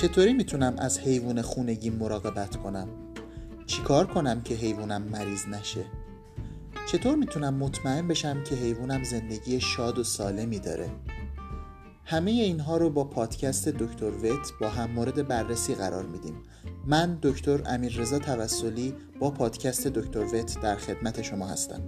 چطوری می‌تونم از حیوان خونگی مراقبت کنم؟ چیکار کنم که حیوانم مریض نشه؟ چطور می‌تونم مطمئن بشم که حیوانم زندگی شاد و سالمی داره؟ همه اینها رو با پادکست دکتر وت با هم مورد بررسی قرار میدیم. من دکتر امیر رضا توسلی با پادکست دکتر وت در خدمت شما هستم.